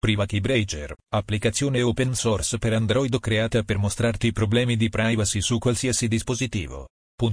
Privakey Breacher, applicazione open source per Android creata per mostrarti problemi di privacy su qualsiasi dispositivo.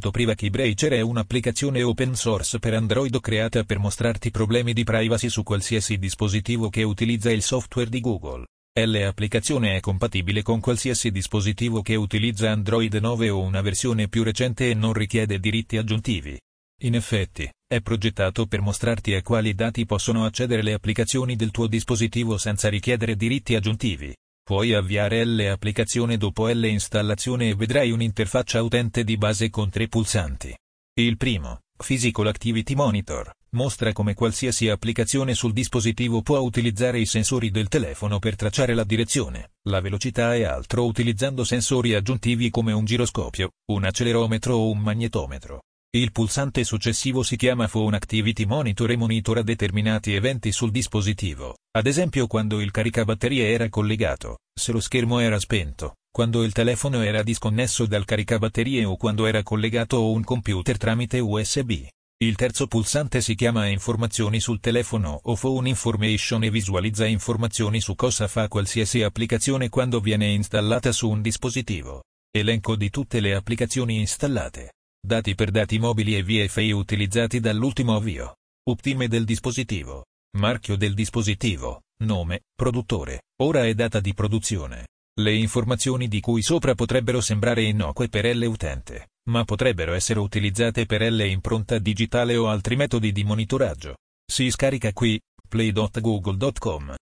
Privakey Breacher è un'applicazione open source per Android creata per mostrarti problemi di privacy su qualsiasi dispositivo che utilizza il software di Google. L'applicazione è compatibile con qualsiasi dispositivo che utilizza Android 9 o una versione più recente e non richiede diritti aggiuntivi. In effetti, è progettato per mostrarti a quali dati possono accedere le applicazioni del tuo dispositivo senza richiedere diritti aggiuntivi. Puoi avviare l'applicazione dopo l'installazione e vedrai un'interfaccia utente di base con tre pulsanti. Il primo, Physical Activity Monitor, mostra come qualsiasi applicazione sul dispositivo può utilizzare i sensori del telefono per tracciare la direzione, la velocità e altro utilizzando sensori aggiuntivi come un giroscopio, un accelerometro o un magnetometro. Il pulsante successivo si chiama Phone Activity Monitor e monitora determinati eventi sul dispositivo, ad esempio quando il caricabatterie era collegato, se lo schermo era spento, quando il telefono era disconnesso dal caricabatterie o quando era collegato a un computer tramite USB. Il terzo pulsante si chiama Informazioni sul telefono o Phone Information e visualizza informazioni su cosa fa qualsiasi applicazione quando viene installata su un dispositivo. Elenco di tutte le applicazioni installate dati per dati mobili e VFI utilizzati dall'ultimo avvio. Uptime del dispositivo. Marchio del dispositivo, nome, produttore, ora e data di produzione. Le informazioni di cui sopra potrebbero sembrare innocue per l'utente, ma potrebbero essere utilizzate per l'impronta digitale o altri metodi di monitoraggio. Si scarica qui, play.google.com.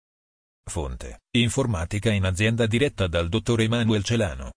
Fonte. Informatica in azienda diretta dal dottor Emanuel Celano.